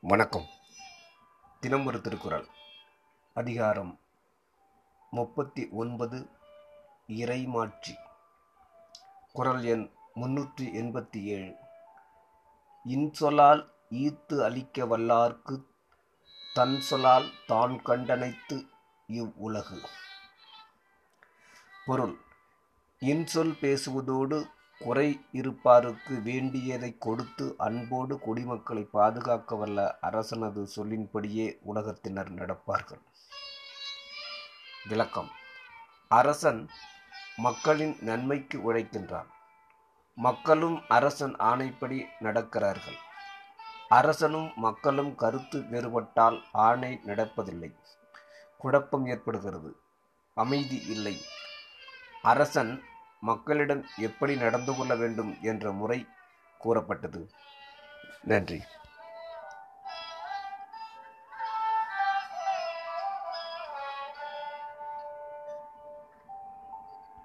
வணக்கம். தினம் ஒரு திருக்குறள். அதிகாரம் முப்பத்தி ஒன்பது இறைமாட்சி. குரல் எண் முன்னூற்றி எண்பத்தி ஏழு. இன்சொலால் ஈத்து அளிக்க வல்லார்க்கு தன் சொலால் தான் கண்டனைத்து இவ்வுலகு பொருள் இன்சொல் பேசுவதோடு குறை இருப்பாருக்கு வேண்டியதை கொடுத்து அன்போடு குடிமக்களை பாதுகாக்க வல்ல அரசனது சொல்லின்படியே உலகத்தினர் நடப்பார்கள். விளக்கம். அரசன் மக்களின் நன்மைக்கு உழைக்கின்றான். மக்களும் அரசன் ஆணைப்படி நடக்கிறார்கள். அரசனும் மக்களும் கருத்து வேறுபட்டால் ஆணை நடப்பதில்லை. குழப்பம் ஏற்படுகிறது. அமைதி இல்லை. அரசன் மக்களிடம் எப்படி நடந்து கொள்ள வேண்டும் என்ற முறை கூறப்பட்டது. நன்றி.